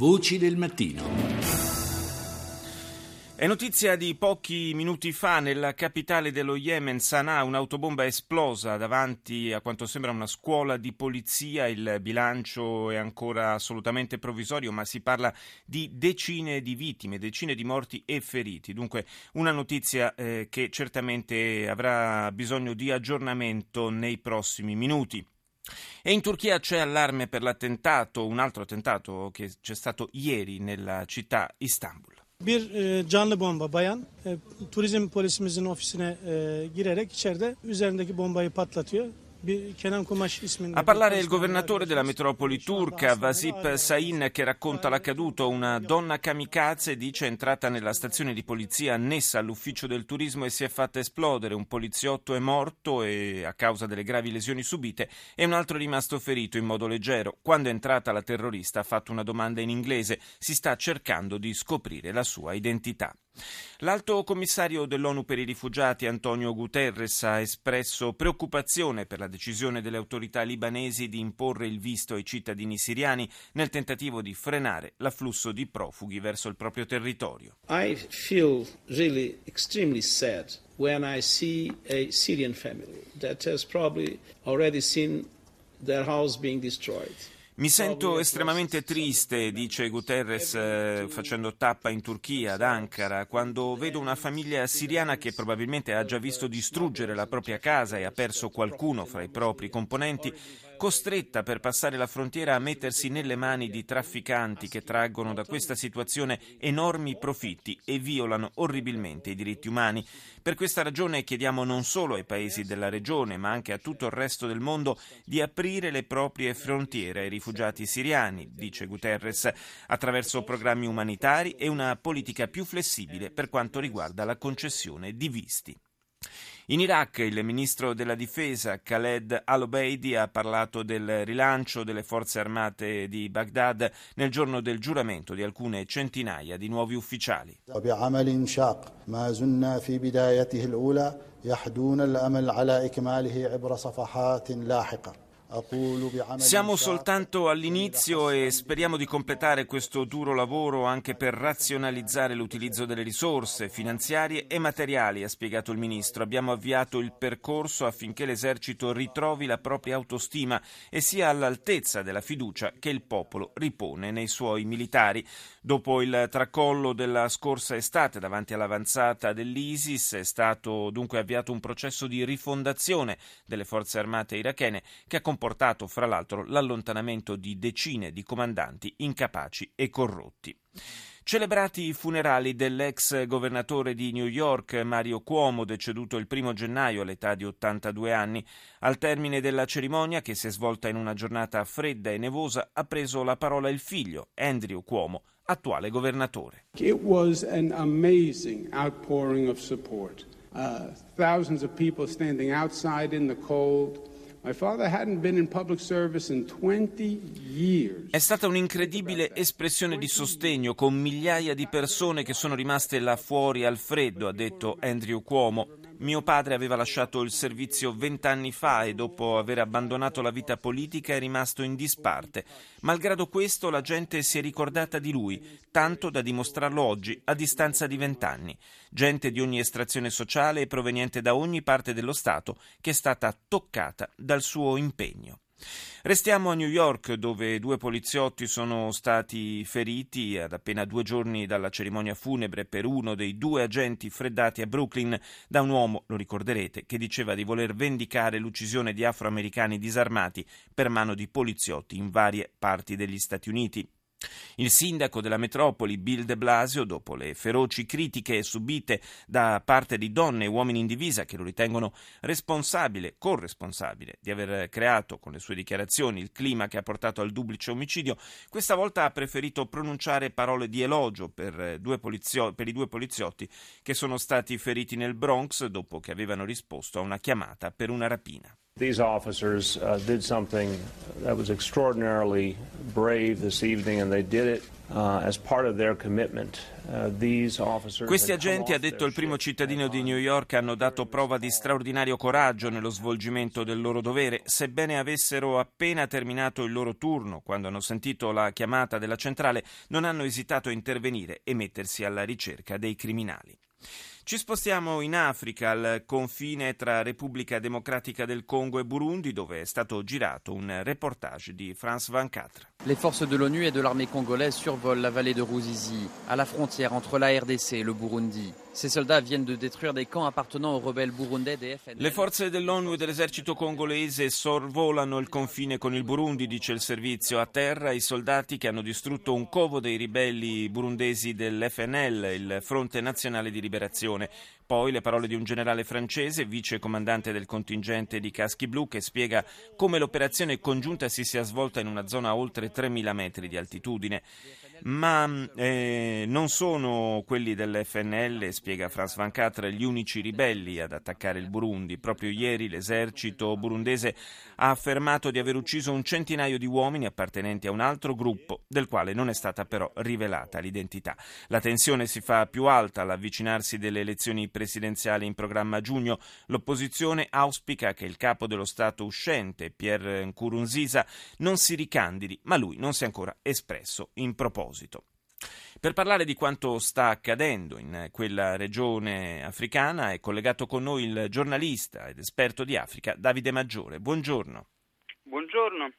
Voci del mattino. È notizia di pochi minuti fa nella capitale dello Yemen, Sana'a, un'autobomba esplosa davanti a quanto sembra una scuola di polizia. Il bilancio è ancora assolutamente provvisorio, ma si parla di decine di vittime, decine di morti e feriti. Dunque una notizia eh, che certamente avrà bisogno di aggiornamento nei prossimi minuti. E in Turchia c'è allarme per l'attentato, un altro attentato che c'è stato ieri nella città Istanbul. Bir e, canlı bomba bayan e, turizm polisimizin ofisine e, girerek içeride üzerindeki bombayı patlatıyor. A parlare il governatore della metropoli turca, Vasip Sain, che racconta l'accaduto. Una donna kamikaze dice è entrata nella stazione di polizia annessa all'ufficio del turismo e si è fatta esplodere. Un poliziotto è morto e, a causa delle gravi lesioni subite e un altro è rimasto ferito in modo leggero. Quando è entrata la terrorista ha fatto una domanda in inglese. Si sta cercando di scoprire la sua identità. L'alto commissario dell'ONU per i rifugiati Antonio Guterres ha espresso preoccupazione per la decisione delle autorità libanesi di imporre il visto ai cittadini siriani nel tentativo di frenare l'afflusso di profughi verso il proprio territorio. I feel really extremely sad when I see a Syrian family that has probably already seen their house being destroyed. Mi sento estremamente triste, dice Guterres eh, facendo tappa in Turchia, ad Ankara, quando vedo una famiglia siriana che probabilmente ha già visto distruggere la propria casa e ha perso qualcuno fra i propri componenti costretta per passare la frontiera a mettersi nelle mani di trafficanti che traggono da questa situazione enormi profitti e violano orribilmente i diritti umani. Per questa ragione chiediamo non solo ai paesi della regione, ma anche a tutto il resto del mondo di aprire le proprie frontiere ai rifugiati siriani, dice Guterres, attraverso programmi umanitari e una politica più flessibile per quanto riguarda la concessione di visti. In Iraq il ministro della difesa Khaled al-Obeidi ha parlato del rilancio delle forze armate di Baghdad nel giorno del giuramento di alcune centinaia di nuovi ufficiali. يحدون الأمل على إكماله عبر صفحات لاحقة siamo soltanto all'inizio e speriamo di completare questo duro lavoro anche per razionalizzare l'utilizzo delle risorse finanziarie e materiali, ha spiegato il ministro. Abbiamo avviato il percorso affinché l'esercito ritrovi la propria autostima e sia all'altezza della fiducia che il popolo ripone nei suoi militari. Dopo il tracollo della scorsa estate davanti all'avanzata dell'ISIS è stato dunque avviato un processo di rifondazione delle forze armate irachene che ha comportato fra l'altro l'allontanamento di decine di comandanti incapaci e corrotti. Celebrati i funerali dell'ex governatore di New York Mario Cuomo, deceduto il primo gennaio all'età di 82 anni. Al termine della cerimonia, che si è svolta in una giornata fredda e nevosa, ha preso la parola il figlio, Andrew Cuomo, attuale governatore. It was an amazing outpouring of support. Uh, thousands of people standing outside in the cold. È stata un'incredibile espressione di sostegno con migliaia di persone che sono rimaste là fuori al freddo, ha detto Andrew Cuomo. Mio padre aveva lasciato il servizio vent'anni fa e dopo aver abbandonato la vita politica è rimasto in disparte. Malgrado questo la gente si è ricordata di lui, tanto da dimostrarlo oggi, a distanza di vent'anni. Gente di ogni estrazione sociale e proveniente da ogni parte dello Stato che è stata toccata dal suo impegno. Restiamo a New York dove due poliziotti sono stati feriti ad appena due giorni dalla cerimonia funebre per uno dei due agenti freddati a Brooklyn da un uomo, lo ricorderete, che diceva di voler vendicare l'uccisione di afroamericani disarmati per mano di poliziotti in varie parti degli Stati Uniti. Il sindaco della metropoli, Bill de Blasio, dopo le feroci critiche subite da parte di donne e uomini in divisa che lo ritengono responsabile, corresponsabile di aver creato con le sue dichiarazioni il clima che ha portato al duplice omicidio, questa volta ha preferito pronunciare parole di elogio per, polizio- per i due poliziotti che sono stati feriti nel Bronx dopo che avevano risposto a una chiamata per una rapina. These officers uh, did something that was extraordinarily brave this evening and they did it Uh, uh, Questi agenti, ha detto il primo cittadino di New York, hanno dato prova di straordinario coraggio nello svolgimento del loro dovere, sebbene avessero appena terminato il loro turno, quando hanno sentito la chiamata della centrale, non hanno esitato a intervenire e mettersi alla ricerca dei criminali. Ci spostiamo in Africa, al confine tra Repubblica Democratica del Congo e Burundi, dove è stato girato un reportage di France 24. Le forze dell'ONU e dell'armée congolaise survolent la vallée de Ruzizi, à la frontière entre la RDC et le Burundi. Ces soldats viennent de détruire des camps appartenant aux rebelles burundais des FNL. Le forze dell'ONU e dell'esercito congolese sorvolano il confine con il Burundi, dice il servizio. A terra i soldati che hanno distrutto un covo dei ribelli burundesi dell'FNL, il Fronte Nazionale di Liberazione. Poi le parole di un generale francese, vice comandante del contingente di caschi blu, che spiega come l'operazione congiunta si sia svolta in una zona a oltre 3.000 metri di altitudine. Ma eh, non sono quelli dell'FNL, spiega Franz Van Catre, gli unici ribelli ad attaccare il Burundi. Proprio ieri l'esercito burundese ha affermato di aver ucciso un centinaio di uomini appartenenti a un altro gruppo, del quale non è stata però rivelata l'identità. La tensione si fa più alta all'avvicinarsi delle elezioni presidenziali in programma a giugno. L'opposizione auspica che il capo dello Stato uscente, Pierre Nkurunziza, non si ricandidi, ma lui non si è ancora espresso in proposito. Per parlare di quanto sta accadendo in quella regione africana è collegato con noi il giornalista ed esperto di Africa Davide Maggiore. Buongiorno. Buongiorno.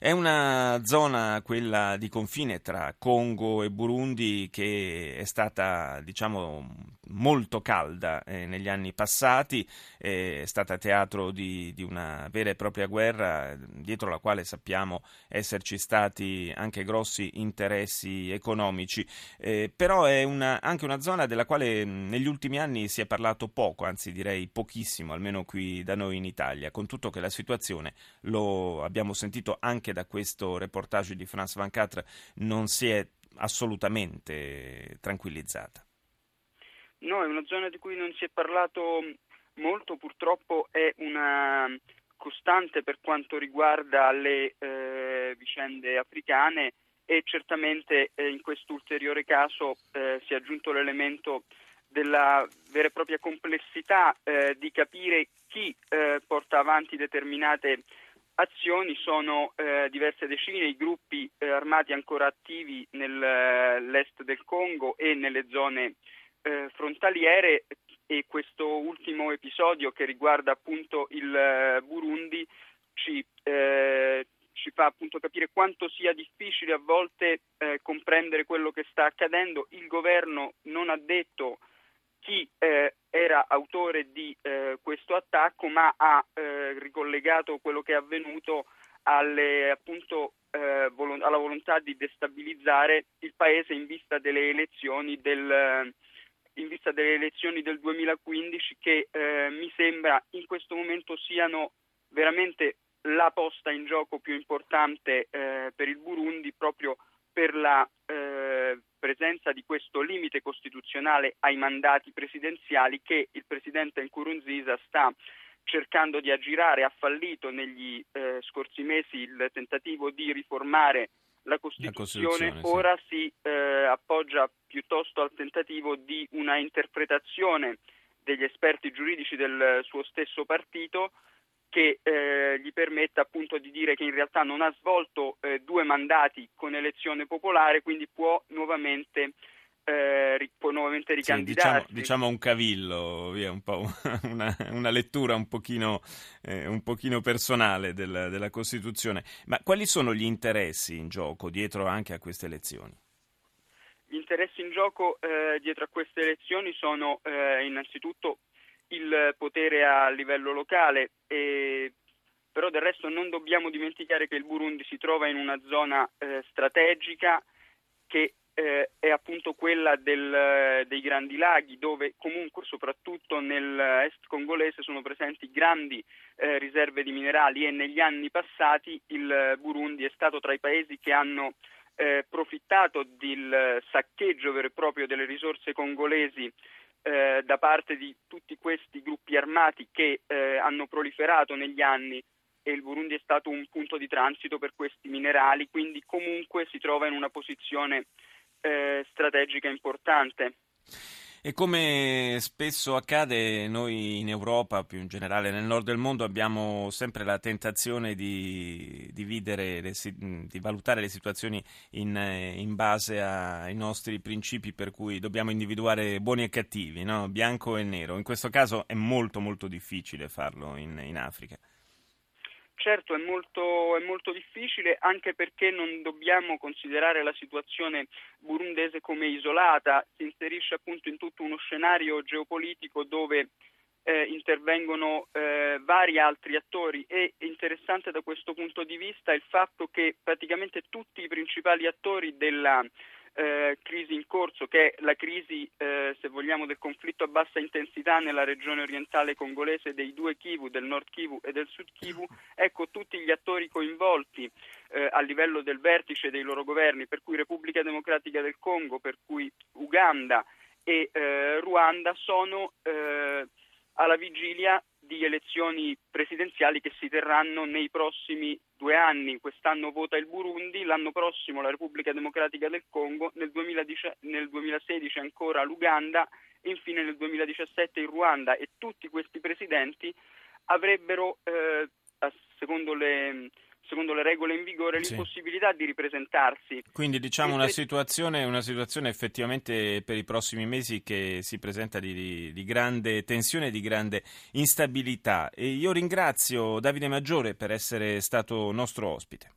È una zona, quella di confine tra Congo e Burundi, che è stata, diciamo, molto calda eh, negli anni passati, è stata teatro di, di, una vera e propria guerra, dietro la quale sappiamo esserci stati anche grossi interessi economici, eh, però è una, anche una zona della quale negli ultimi anni si è parlato poco, anzi direi pochissimo, almeno qui da noi in Italia, con tutto che la situazione, lo abbiamo sentito anche anche da questo reportage di France 24 non si è assolutamente tranquillizzata. No, è una zona di cui non si è parlato molto, purtroppo è una costante per quanto riguarda le eh, vicende africane e certamente eh, in questo ulteriore caso eh, si è aggiunto l'elemento della vera e propria complessità eh, di capire chi eh, porta avanti determinate azioni sono eh, diverse decine i gruppi eh, armati ancora attivi nell'est del Congo e nelle zone eh, frontaliere e questo ultimo episodio che riguarda appunto il eh, Burundi ci, eh, ci, fa appunto capire quanto sia difficile a volte eh, comprendere quello che sta accadendo. Il governo non ha detto chi eh, era autore di eh, questo attacco, ma ha eh, ricollegato quello che è avvenuto alle, appunto, eh, volo- alla volontà di destabilizzare il paese in vista delle elezioni del, vista delle elezioni del 2015 che eh, mi sembra in questo momento siano veramente la posta in gioco più importante eh, per il Burundi proprio per la eh, presenza di questo limite costituzionale ai mandati presidenziali che il presidente Nkurunziza sta cercando di aggirare, ha fallito negli eh, scorsi mesi il tentativo di riformare la Costituzione, la Costituzione ora sì. si eh, appoggia piuttosto al tentativo di una interpretazione degli esperti giuridici del suo stesso partito che eh, gli permetta appunto di dire che in realtà non ha svolto eh, due mandati con elezione popolare, quindi può nuovamente, eh, può nuovamente ricandidarsi. Sì, diciamo, diciamo, un cavillo, via, un po' una, una lettura un pochino, eh, un pochino personale del, della Costituzione. Ma quali sono gli interessi in gioco dietro anche a queste elezioni? Gli interessi in gioco eh, dietro a queste elezioni sono eh, innanzitutto il potere a livello locale, e, però del resto non dobbiamo dimenticare che il Burundi si trova in una zona eh, strategica che eh, è appunto quella del, dei grandi laghi dove comunque soprattutto nell'est congolese sono presenti grandi eh, riserve di minerali. E negli anni passati il Burundi è stato tra i paesi che hanno eh, profittato del saccheggio vero e proprio delle risorse congolesi eh, da parte di tutti questi gruppi armati che eh, hanno proliferato negli anni. E il Burundi è stato un punto di transito per questi minerali, quindi comunque si trova in una posizione eh, strategica importante. E come spesso accade, noi in Europa, più in generale nel nord del mondo, abbiamo sempre la tentazione di, dividere, le, di valutare le situazioni in, in, base ai nostri principi per cui dobbiamo individuare buoni e cattivi, no? bianco e nero. In questo caso è molto molto difficile farlo in, in Africa. Certo, è molto, è molto, difficile anche perché non dobbiamo considerare la situazione burundese come isolata, si inserisce appunto in tutto uno scenario geopolitico dove eh, intervengono eh, vari altri attori. E interessante da questo punto di vista il fatto che praticamente tutti i principali attori della crisi in corso, che è la crisi, eh, se vogliamo, del conflitto a bassa intensità nella regione orientale congolese dei due Kivu, del Nord Kivu e del Sud Kivu, ecco tutti gli attori coinvolti eh, a livello del vertice dei loro governi, per cui Repubblica Democratica del Congo, per cui Uganda e eh, Ruanda sono eh, alla vigilia di elezioni presidenziali che si terranno nei prossimi due anni. Quest'anno vota il Burundi, l'anno prossimo la Repubblica Democratica del Congo, nel, 2010, nel 2016 ancora l'Uganda e infine nel 2017 il Ruanda e tutti questi presidenti avrebbero, eh, secondo le secondo le regole in vigore, l'impossibilità sì. di ripresentarsi. Quindi diciamo una situazione, una situazione, effettivamente per i prossimi mesi che si presenta di, di, di grande tensione e di grande instabilità. E io ringrazio Davide Maggiore per essere stato nostro ospite.